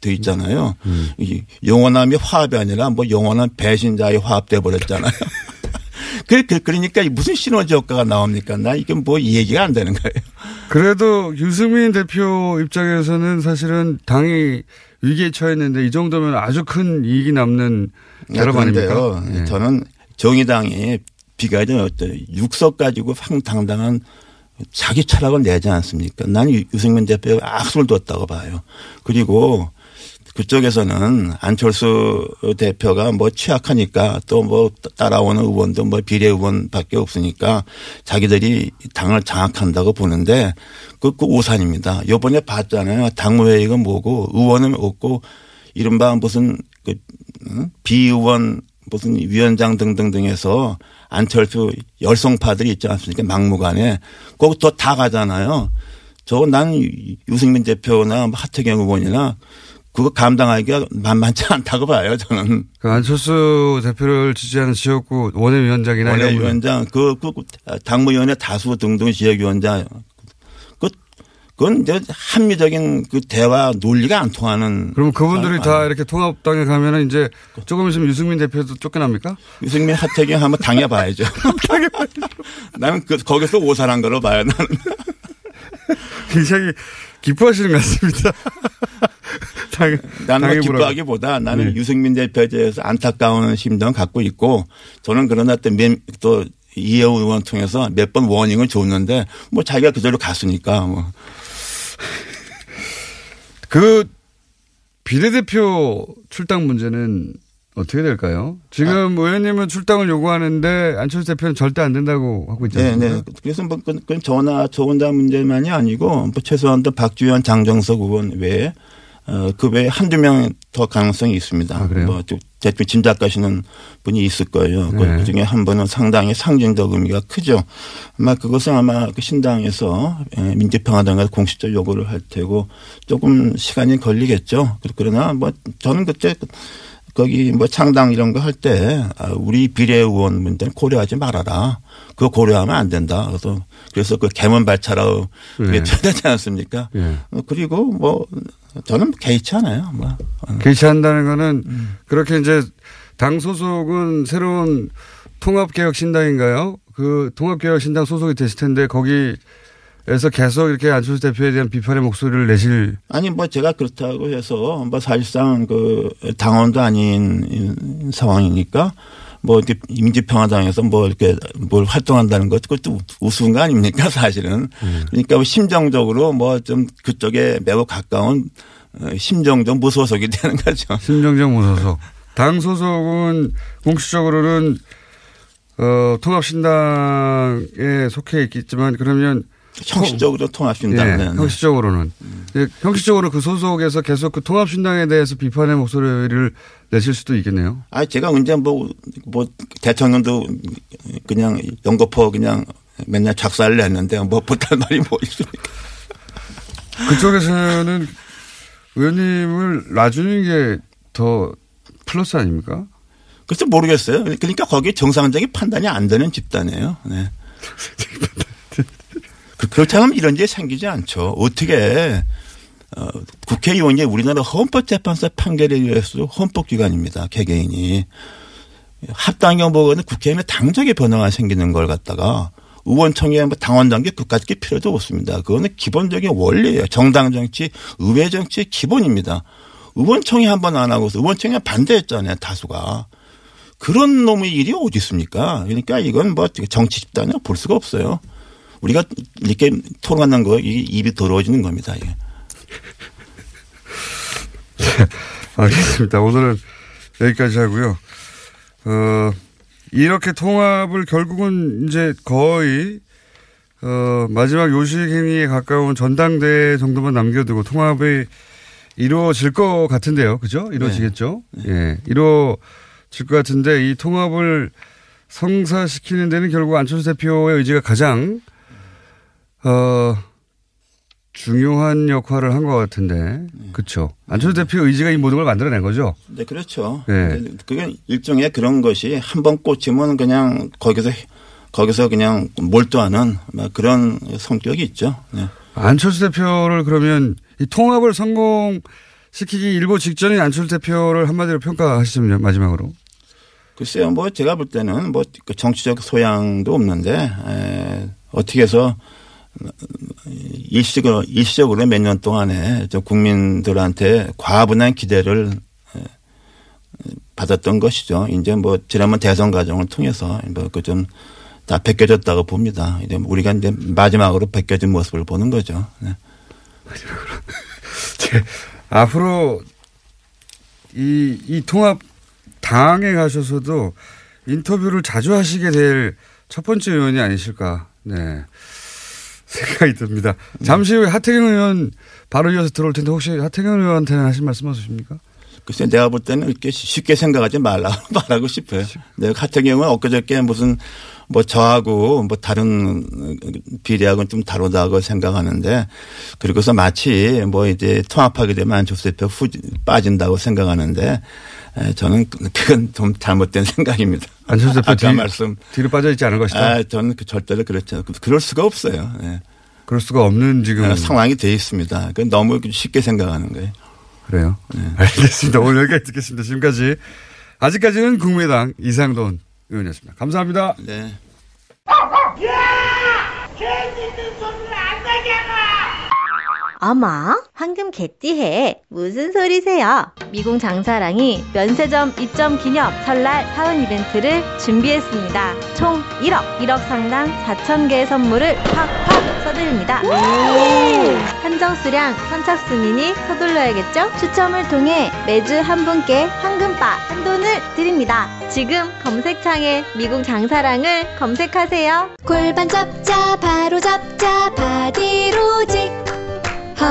돼 있잖아요. 음. 이 영원함이 화합이 아니라 뭐 영원한 배신자의 화합돼 버렸잖아요. 그, 그, 그러니까 무슨 시너지 효과가 나옵니까? 나 이게 뭐 얘기가 안 되는 거예요. 그래도 유승민 대표 입장에서는 사실은 당이 위기에 처했는데 이 정도면 아주 큰 이익이 남는 결합 그런데요. 아닙니까? 예. 저는 정의당이 비가이든 어떤 육석 가지고 황당당한 자기 철학을 내지 않습니까? 유- 유승민 대표에 악수를 뒀다고 봐요. 그리고 그쪽에서는 안철수 대표가 뭐 취약하니까 또 뭐 따라오는 의원도 뭐 비례 의원밖에 없으니까 자기들이 당을 장악한다고 보는데 그, 그 오산입니다. 요번에 봤잖아요. 당무회의가 뭐고 의원은 없고 이른바 무슨 그 응? 비의원 무슨 위원장 등등등해서 안철수 열성파들이 있지 않습니까? 막무가내. 거기 또 다 가잖아요. 저난 유승민 대표나 뭐 하태경 의원이나 그거 감당하기가 만만치 않다고 봐요, 저는. 그 안철수 대표를 지지하는 지역구 원외위원장이나. 원내위원장, 그, 그, 당무위원회 다수 등등 지역위원장. 그, 그건 이제 합리적인 그 대화 논리가 안 통하는. 그럼 그분들이 사람 다 아니에요. 이렇게 통합당에 가면은 이제 조금 있으면 유승민 대표도 쫓겨납니까? 유승민 하태경 한번 당해봐야죠. 나는 그, 거기서 오산한 거로 봐요, 나는. 굉장히 기뻐하시는 것 같습니다. 당, 나는 뭐. 기뻐하기보다 나는 네. 유승민 대표에 대해서 안타까운 심정을 갖고 있고 저는 그러나 또, 몇- 또 이혜우 의원 통해서 몇 번 워닝을 줬는데 뭐 자기가 그대로 갔으니까 뭐. 그 비례대표 출당 문제는 어떻게 될까요? 지금 아. 의원님은 출당을 요구하는데 안철수 대표는 절대 안 된다고 하고 있지 네? 네. 그래서 뭐 그건 저나 저 혼자 문제만이 아니고 뭐 최소한도 박주현 장정석 의원 외에 어, 그 외에 한두 명 더 가능성이 있습니다. 아? 뭐좀 대충 짐작가시는 분이 있을 거예요. 네. 그 중에 한 분은 상당히 상징적 의미가 크죠. 아마 그것은 아마 그 신당에서 예, 민주평화당에서 공식적 요구를 할 테고 조금 시간이 걸리겠죠. 그러나 뭐 저는 그때 거기 뭐 창당 이런 거 할때 아, 우리 비례의원 문제는 고려하지 말아라. 그거 고려하면 안 된다. 그래서 그래서 그 개문 발차라고 그게 네. 되지 않습니까? 예. 어, 그리고 뭐 저는 개의치 않아요. 뭐 개시한다는 거는 음. 그렇게 이제 당 소속은 새로운 통합개혁 신당인가요? 그 통합개혁 신당 소속이 되실 텐데 거기에서 계속 이렇게 안철수 대표에 대한 비판의 목소리를 내실 아니 뭐 제가 그렇다고 해서 뭐 사실상 그 당원도 아닌 상황이니까 뭐 이렇게 민주평화당에서 뭐 이렇게 뭘 활동한다는 것 그것도 우스운 거 아닙니까 사실은 그러니까 뭐 심정적으로 뭐 좀 그쪽에 매우 가까운 어, 심정적 무소속이 되는 거죠. 심정적 무소속. 당 소속은 공식적으로는 어, 통합신당에 속해 있겠지만 그러면 형식적으로 통합신당. 예, 네, 네. 형식적으로는 예, 형식적으로 그 소속에서 계속 그 통합신당에 대해서 비판의 목소리를 내실 수도 있겠네요. 아, 제가 언제 뭐, 뭐, 대통령도 그냥 연거포 그냥 맨날 작사를 했는데 뭐 못할 말이 뭐 있습니까? 그쪽에서는 의원님을 놔주는 게 더 플러스 아닙니까? 그래서 모르겠어요. 그러니까 거기에 정상적인 판단이 안 되는 집단이에요. 네. 그- 그렇다면 이런 일이 생기지 않죠. 어떻게, 어, 국회의원이 우리나라 헌법재판소 판결에 의해서 헌법기관입니다. 개개인이. 합당경 보고는 국회의원의 당적의 변화가 생기는 걸 갖다가 의원총회 뭐 당원 단계 그까지 게 필요도 없습니다. 그거는 기본적인 원리예요. 정당 정치, 의회 정치의 기본입니다. 의원총회 한 번 안 하고서 의원총회 반대했잖아요. 다수가. 그런 놈의 일이 어디 있습니까? 그러니까 이건 뭐 정치 집단이라 볼 수가 없어요. 우리가 이렇게 토론하는 거 이게 입이 더러워지는 겁니다. 이게. 알겠습니다. 오늘은 여기까지 하고요. 어, 이렇게 통합을 결국은 이제 거의 어, 마지막 요식 행위에 가까운 전당대 정도만 남겨두고 통합이 이루어질 것 같은데요. 그죠? 이루어지겠죠? 예. 이루어질 것 같은데 이 통합을 성사시키는 데는 결국 안철수 대표의 의지가 가장 어, 중요한 역할을 한 것 같은데. 그렇죠. 안철수 대표 의지가 이 모든 걸 만들어낸 거죠. 네, 그렇죠. 네. 그게 일종의 그런 것이 한 번 꽂히면 그냥 거기서 거기서 그냥 몰두하는 막 그런 성격이 있죠. 네. 안철수 대표를 그러면 이 통합을 성공시키기 일보 직전인 안철수 대표를 한마디로 평가하시죠 마지막으로. 글쎄요, 뭐 제가 볼 때는 뭐그 정치적 소양도 없는데 에, 어떻게 해서 일시적으로 일시적으로 몇 년 동안에 저 국민들한테 과분한 기대를 에, 받았던 것이죠. 이제 뭐 지난번 대선 과정을 통해서 뭐그좀 다 벗겨졌다고 봅니다. 이제 우리가 이제 마지막으로 벗겨진 모습을 보는 거죠. 네. 앞으로 이, 이 통합 당에 가셔서도 인터뷰를 자주 하시게 될 첫 번째 의원이 아니실까. 네. 생각이 듭니다. 잠시 후에 하태경 의원 바로 이어서 들어올 텐데 혹시 하태경 의원한테는 하실 말씀 없으십니까? 글쎄 내가 볼 때는 이렇게 쉽게 생각하지 말라 말하고 싶어요. 내가 하태경은 엊그저께 무슨 뭐 저하고 뭐 다른 비례하고는 좀 다르다고 생각하는데 그리고서 마치 뭐 이제 통합하게 되면 안철수 대표 후 빠진다고 생각하는데 에, 저는 그건 좀 잘못된 생각입니다. 안철수 대표 아까 뒤- 말씀 뒤로 빠져 있지 않을 것이다. 아, 저는 그 절대로 그렇지 않고 그럴 수가 없어요. 예. 그럴 수가 없는 지금 아, 상황이 돼 있습니다. 그 너무 쉽게 생각하는 거예요. 그래요. 알겠습니다. 오늘 여기까지 듣겠습니다. 지금까지 아직까지는 국민의당 이상돈 의원이었습니다. 감사합니다. 네. 어머, 황금 개띠해. 무슨 소리세요? 미궁 장사랑이 면세점 입점 기념 설날 사은 이벤트를 준비했습니다. 총 1억, 1억 상당 4,000개의 선물을 팍팍 써드립니다. 한정 수량 선착순이니 서둘러야겠죠? 추첨을 통해 매주 한 분께 황금바 한 돈을 드립니다. 지금 검색창에 미궁 장사랑을 검색하세요. 골반 잡자 바로 잡자 바디로직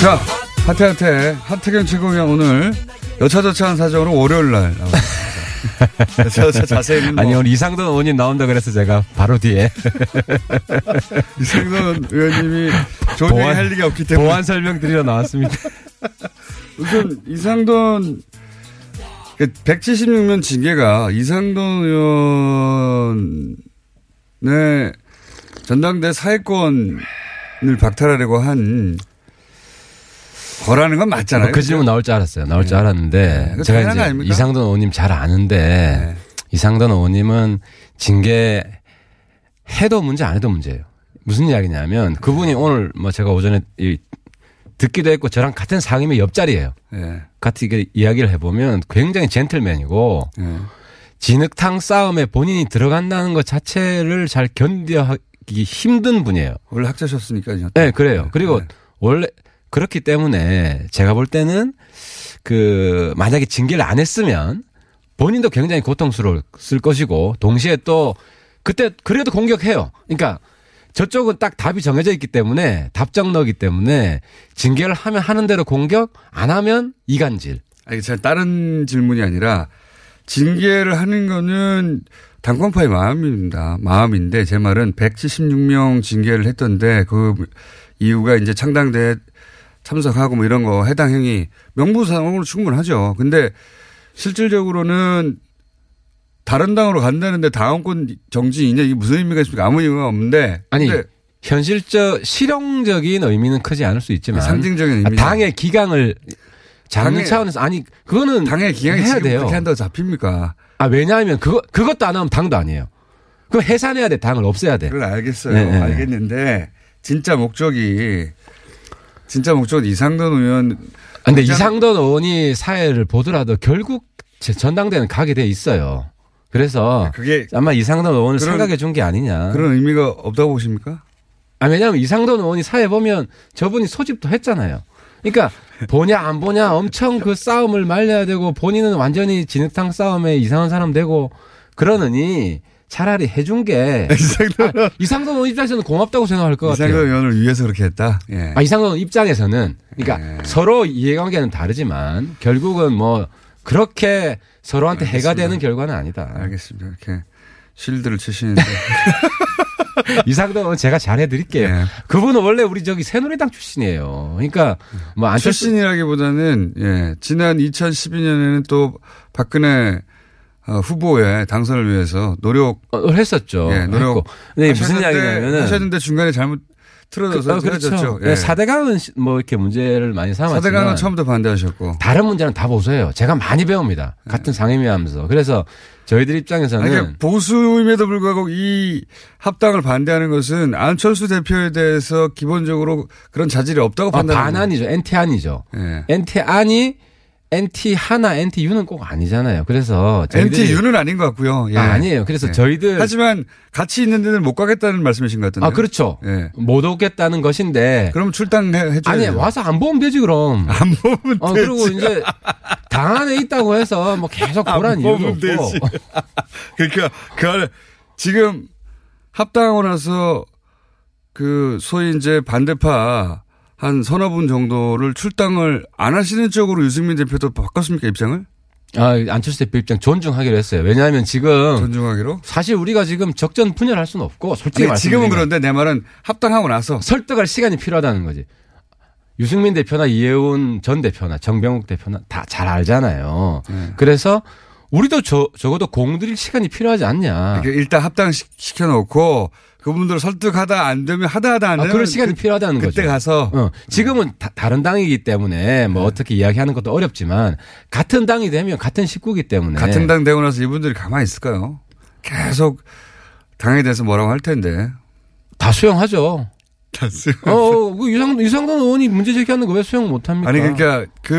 자, 하태하태. 하태경 최고위원 오늘 여차저차한 사정으로 월요일 날 나왔습니다. 여차저차 자세히는 뭐 아니 오늘 이상돈 의원님 나온다 그래서 제가 바로 뒤에. 이상돈 의원님이 좋은 얘기 할 일이 없기 때문에. 보완 설명 드리러 나왔습니다. 우선 이상돈 176명 징계가 이상돈 의원의 전당대 사회권을 박탈하려고 한 거라는 건 맞잖아요. 그 질문 나올 줄 알았어요. 나올 줄 알았는데 그거 제가 이제 아닙니까? 이상돈 의원님 잘 아는데 이상돈 의원님은 징계 해도 문제 안 해도 문제예요. 무슨 이야기냐면 그분이 오늘 뭐 제가 오전에 이 듣기도 했고 저랑 같은 상임위 옆자리예요. 예. 같이 이야기를 해보면 굉장히 젠틀맨이고 예. 진흙탕 싸움에 본인이 들어간다는 것 자체를 잘 견뎌하기 힘든 분이에요. 원래 학자셨으니까요. 네, 그래요. 그리고 원래 그렇기 때문에 제가 볼 때는 그 만약에 징계를 안 했으면 본인도 굉장히 고통스러웠을 것이고 동시에 또 그때 그래도 공격해요. 그러니까 저쪽은 딱 답이 정해져 있기 때문에 답정너기 때문에 징계를 하면 하는 대로 공격 안 하면 이간질. 아니, 제가 다른 질문이 아니라 징계를 하는 거는 당권파의 마음입니다. 마음인데 제 말은 176명 징계를 했던데 그 이유가 이제 창당대 참석하고 뭐 이런 거 해당 행위 명부상으로 충분하죠. 근데 실질적으로는 다른 당으로 간다는데 당원권 정지이냐 이게 무슨 의미가 있습니까? 아무 의미가 없는데 아니 현실적 실용적인 의미는 크지 않을 수 있지만 상징적인 의미 당의 기강을 당의- 차원에서 아니 그거는 당의 기강이 해야 돼요. 그렇게 한다고 잡힙니까? 아 왜냐하면 그거 그것도 안 하면 당도 아니에요. 그거 해산해야 돼 당을 없애야 돼. 그걸 알겠어요. 네, 네. 알겠는데 진짜 목적이 진짜 목적은 이상돈 의원 아, 근데 이상돈 의원이 사회를 보더라도 결국 제 전당대회는 가게 돼 있어요. 그래서 그게 아마 이상돈 의원을 그런- 생각해 준 게 아니냐. 그런 의미가 없다고 보십니까? 아, 왜냐하면 이상돈 의원이 사회 보면 저분이 소집도 했잖아요. 그러니까 보냐 안 보냐 엄청 그 싸움을 말려야 되고 본인은 완전히 진흙탕 싸움에 이상한 사람 되고 그러느니 차라리 해준 게 아, 이상돈 의원 입장에서는 고맙다고 생각할 것 같아요. 이상돈 의원을 위해서 그렇게 했다. 예. 아, 이상돈 입장에서는 그러니까 서로 이해관계는 다르지만 결국은 뭐 그렇게 서로한테 해가 되는 결과는 아니다. 알겠습니다. 이렇게 실드를 치시는데 의원 제가 잘해드릴게요. 예. 그분은 원래 우리 저기 새누리당 출신이에요. 그러니까 뭐 안철수 출신이라기보다는 예 지난 2012년에는 또 박근혜 어, 후보의 당선을 위해서 노력 어, 했었죠. 예, 노력. 근데 무슨 이야기냐면은 하셨는데 중간에 잘못 틀어져서 그, 어, 그렇죠. 틀어졌죠. 네, 사대강은 시- 뭐 이렇게 문제를 많이 삼았지만 사대강은 처음부터 반대하셨고 다른 문제는 다 보세요. 제가 많이 배웁니다. 같은 상임위하면서. 그래서 저희들 입장에서는 아니, 그러니까 보수임에도 불구하고 이 합당을 반대하는 것은 안철수 대표에 대해서 기본적으로 그런 자질이 없다고 아, 판단합니다. 반안이죠. NT안이죠. 예. NT안이 NT 하나, NTU는 꼭 아니잖아요. 그래서 저희들이 NTU는 아닌 것 같고요. 예. 아, 아니에요. 그래서 예. 저희들 하지만 같이 있는 데는 못 가겠다는 말씀이신 것 같은데. 아 그렇죠. 예. 못 오겠다는 것인데. 그럼 출당해 줘야 아니. 와서 안 보면 되지 그럼. 안 보면 어, 되지. 그리고 이제 당 안에 있다고 해서 뭐 계속 안 보란 보면 없고. 되지. 그러니까 그 안에 지금 합당하고 나서 그 소위 이제 반대파 한 서너 분 정도를 출당을 안 하시는 쪽으로 유승민 대표도 바꿨습니까 입장을? 아, 안철수 대표 입장 존중하기로 했어요. 왜냐하면 지금 존중하기로? 사실 우리가 지금 적전 분열할 수는 없고 솔직히 아니, 지금은 그런데 내 말은 합당하고 나서 설득할 시간이 필요하다는 거지. 유승민 대표나 이해운 전 대표나 정병욱 대표나 다 잘 알잖아요. 네. 그래서 우리도 저, 적어도 공들일 시간이 필요하지 않냐. 이렇게 일단 합당 시켜놓고 그분들 설득하다 안 되면 하다 하다 안 아, 되면 그럴 시간이 그- 필요하다는 그때 거죠. 가서 어, 지금은 다, 른 당이기 때문에 뭐 어떻게 이야기하는 것도 어렵지만 같은 당이 되면 같은 식구기 때문에 같은 당 되고 나서 이분들이 가만히 있을까요? 계속 당에 대해서 뭐라고 할 텐데. 다 수용하죠. 다 수용. 어, 어, 그 유상, 유상돈 의원이 문제 제기하는 거 왜 수용 못 합니까? 아니 그러니까 그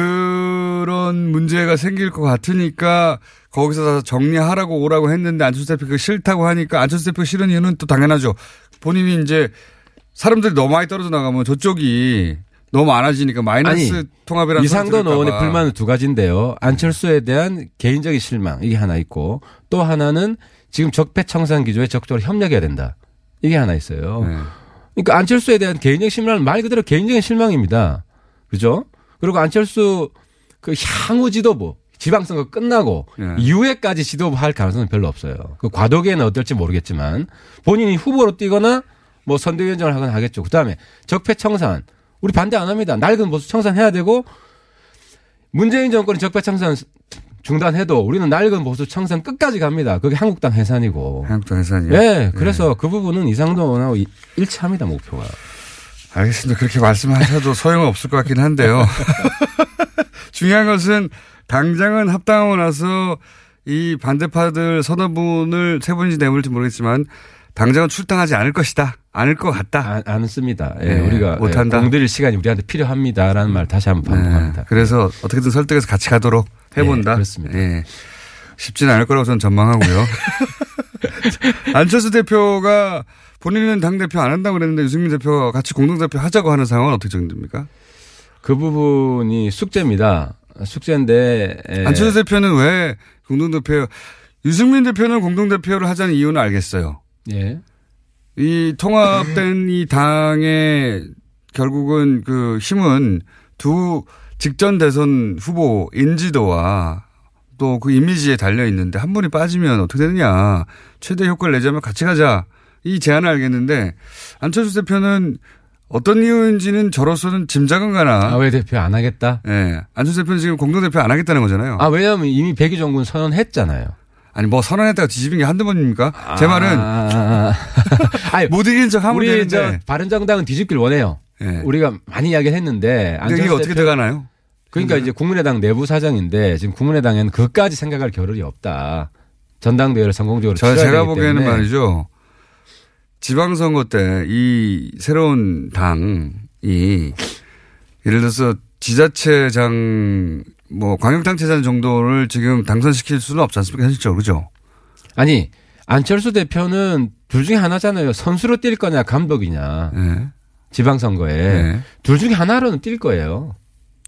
런 문제가 생길 것 같으니까 거기서 다 정리하라고 오라고 했는데 안철수 대표 그 싫다고 하니까 안철수 대표 싫은 이유는 또 당연하죠. 본인이 이제 사람들이 너무 많이 떨어져 나가면 저쪽이 너무 많아지니까 마이너스 아니, 통합이라는 이상돈 의원의 봐. 불만은 두 가지인데요. 안철수에 대한 개인적인 실망 이게 하나 있고 또 하나는 지금 적폐청산 기조에 적극적으로 협력해야 된다. 이게 하나 있어요. 네. 그러니까 안철수에 대한 개인적인 실망은 말 그대로 개인적인 실망입니다. 그죠? 그리고 안철수 그 향후 지도부 지방선거 끝나고 네. 이후에까지 지도부 할 가능성은 별로 없어요. 그 과도기에는 어떨지 모르겠지만 본인이 후보로 뛰거나 뭐 선대위원장을 하거나 하겠죠. 그다음에 적폐 청산 우리 반대 안 합니다. 낡은 보수 청산해야 되고 문재인 정권이 적폐 청산 중단해도 우리는 낡은 보수 청산 끝까지 갑니다. 그게 한국당 해산이고. 한국당 해산이요? 네, 그래서 그 부분은 이상돈 의원하고 이- 일치합니다 목표가. 알겠습니다. 그렇게 말씀하셔도 소용은 없을 것 같긴 한데요. 중요한 것은 당장은 합당하고 나서 이 반대파들 서너 분을 세 분인지 네 분일지 모르겠지만 당장은 출당하지 않을 것이다. 않을 것 같다. 안, 안 씁니다. 예, 네, 우리가 못한다. 예, 공들일 시간이 우리한테 필요합니다라는 말 다시 한번 반복합니다. 네, 그래서 어떻게든 설득해서 같이 가도록 해본다. 네, 그렇습니다. 예. 쉽지는 않을 거라고 저는 전망하고요. 안철수 대표가 본인은 당대표 안 한다고 그랬는데 유승민 대표가 같이 공동대표 하자고 하는 상황은 어떻게 정립니까? 그 부분이 숙제입니다. 숙제인데 예, 안철수 대표는 왜 공동대표, 유승민 대표는 공동대표를 하자는 이유는 알겠어요. 예. 이 통합된 이 당의 결국은 그 힘은 두 직전 대선 후보 인지도와 또 그 이미지에 달려 있는데 한 분이 빠지면 어떻게 되느냐. 최대 효과를 내자면 같이 가자. 이 제안을 알겠는데 안철수 대표는 어떤 이유인지는 저로서는 짐작은 가나. 아, 왜 대표 안 하겠다? 예. 네. 안철수 대표는 지금 공동대표 안 하겠다는 거잖아요. 아, 왜냐하면 이미 백의종 군 선언했잖아요. 아니 뭐 선언했다가 뒤집은 게 한두 번입니까? 제 말은 아, 아니, 못 이긴 척 하면 우리 되는데. 저 바른정당은 뒤집길 원해요. 예. 우리가 많이 이야기를 했는데 근데 이게 어떻게 돼가나요? 그러니까 이제 국민의당 내부 사정인데 지금 국민의당에는 그까지 생각할 겨를이 없다. 전당대회를 성공적으로 저 제가 보기에는. 말이죠. 지방선거 때 이 새로운 당이 예를 들어서 지자체장 뭐 광역단체장 정도를 지금 당선시킬 수는 없지 않습니까 현실적으로 그죠? 아니 안철수 대표는 둘 중에 하나잖아요. 선수로 뛸 거냐 감독이냐. 네. 지방선거에 네. 둘 중에 하나로는 뛸 거예요.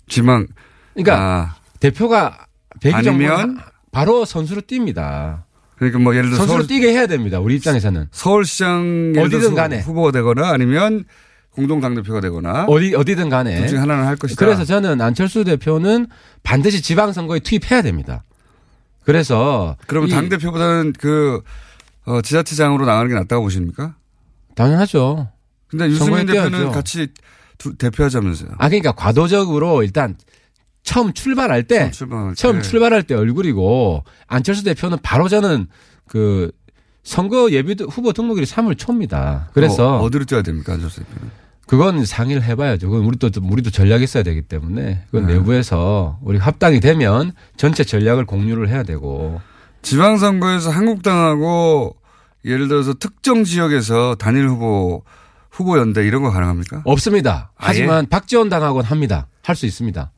지방 그러니까 아, 대표가 백의정부 아니면? 바로 선수로 뜁니다. 그러니까 뭐 예를 들어 선수로 서울, 뛰게 해야 됩니다. 우리 입장에서는 서울시장 어디든 간에. 후보가 되거나 아니면 공동 당대표가 되거나 어디 어디든 간에 둘 중에 하나는 할 것이다. 그래서 저는 안철수 대표는 반드시 지방선거에 투입해야 됩니다. 그래서 그러면 이- 당 대표보다는 그 어, 지자체장으로 나가는 게 낫다고 보십니까? 당연하죠. 근데 유승민 대표는. 같이 두- 대표하자면서요. 아 그러니까 과도적으로 일단 처음 출발할 때 처음 출발할 처음 때. 출발할 때 얼굴이고 안철수 대표는 바로 저는 그 선거 예비 후보 등록일이 3월 초입니다. 그래서 어, 어디로 뛰어야 됩니까, 안철수 대표는? 그건 상의를 해봐야죠. 그건 우리도 우리도 전략이 있어야 되기 때문에 그건 네. 내부에서 우리 합당이 되면 전체 전략을 공유를 해야 되고 지방선거에서 한국당하고 예를 들어서 특정 지역에서 단일 후보 후보 연대 이런 거 가능합니까? 없습니다. 아예? 하지만 박지원 당하고는 합니다. 할 수 있습니다.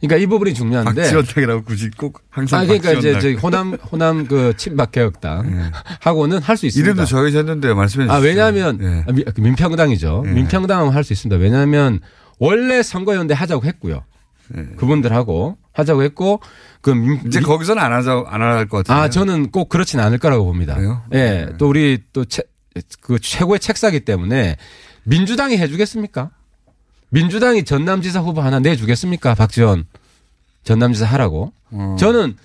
그러니까 이 부분이 중요한데. 박지원당이라고 굳이 꼭 항상 아 그러니까 이제 박지원당. 저희 호남 호남 그 친박 개혁당 하고는 할 수 있습니다. 이름도 정해졌는데 말씀해 주시죠. 아 왜냐하면 미- 민평당이죠. 예. 민평당은 할 수 있습니다. 왜냐하면 원래 선거연대 하자고 했고요. 그분들하고 하자고 했고 그 민, 예. 이제 거기서는 안 하자 안할 것 같아요. 아 저는 꼭 그렇지는 않을 거라고 봅니다. 예, 또 우리 또그 최고의 책사기 때문에 민주당이 해주겠습니까? 민주당이 전남지사 후보 하나 내주겠습니까? 박지원 전남지사 하라고. 어. 저는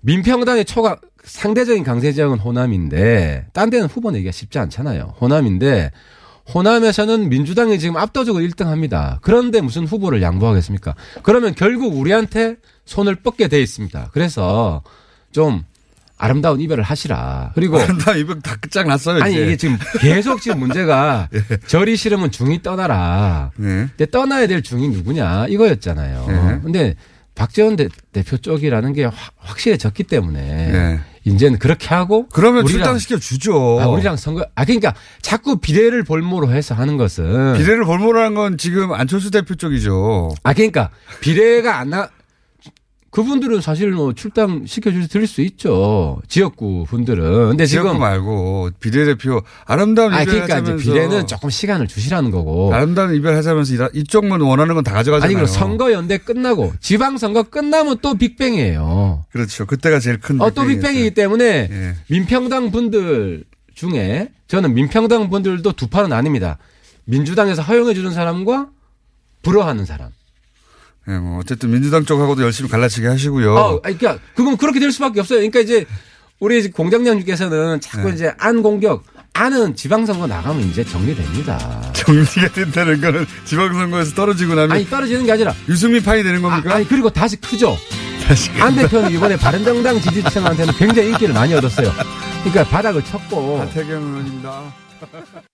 민평당의 초강 상대적인 강세 지역은 호남인데 딴 데는 후보 내기가 쉽지 않잖아요. 호남인데 호남에서는 민주당이 지금 압도적으로 1등합니다. 그런데 무슨 후보를 양보하겠습니까? 그러면 결국 우리한테 손을 뻗게 돼 있습니다. 그래서 좀 아름다운 이별을 하시라. 그리고 아름다운 이별 다 끝장났어요. 아니 이제. 이게 지금 계속 지금 문제가 절이 싫으면 중이 떠나라. 네. 근데 떠나야 될 중이 누구냐 이거였잖아요. 네. 근데 박지원 대, 표 쪽이라는 게 확- 확실해졌기 때문에 네. 이제는 그렇게 하고 그러면 출당시켜 주죠. 아, 우리랑 선거 아 그러니까 자꾸 비례를 볼모로 해서 하는 것은 비례를 볼모라는 건 지금 안철수 대표 쪽이죠. 아 그러니까 비례가 안 나. 그분들은 사실 뭐 출당 시켜줄 드릴 수 있죠 지역구 분들은 근데 지역구 지금 말고 비례대표 아름다운 아 이별 그러니까 하자면서 비례는 조금 시간을 주시라는 거고 아름다운 이별 하자면서 이쪽만 원하는 건 다 가져가잖아요. 아니 그럼 선거 연대 끝나고 지방 선거 끝나면 또 빅뱅이에요. 그렇죠. 그때가 제일 큰 어, 또. 빅뱅이기 때문에 예. 민평당 분들 중에 저는 민평당 분들도 두 판은 아닙니다. 민주당에서 허용해 주는 사람과 불허하는 사람. 예, 뭐 어쨌든 민주당 쪽하고도 열심히 갈라치기 하시고요. 어, 아니, 그러니까 그건 그렇게 될 수밖에 없어요. 그러니까 이제 우리 공장장님께서는 자꾸 네. 이제 안 공격, 안은 지방선거 나가면 이제 정리됩니다. 정리가 된다는 거는 지방선거에서 떨어지고 나면 아니 떨어지는 게 아니라 유승민 파이 되는 겁니까? 아, 니 그리고 다시 크죠. 다시 안 대표는 이번에 바른정당 지지층한테는 굉장히 인기를 많이 얻었어요. 그러니까 바닥을 쳤고 하태경 의원입니다.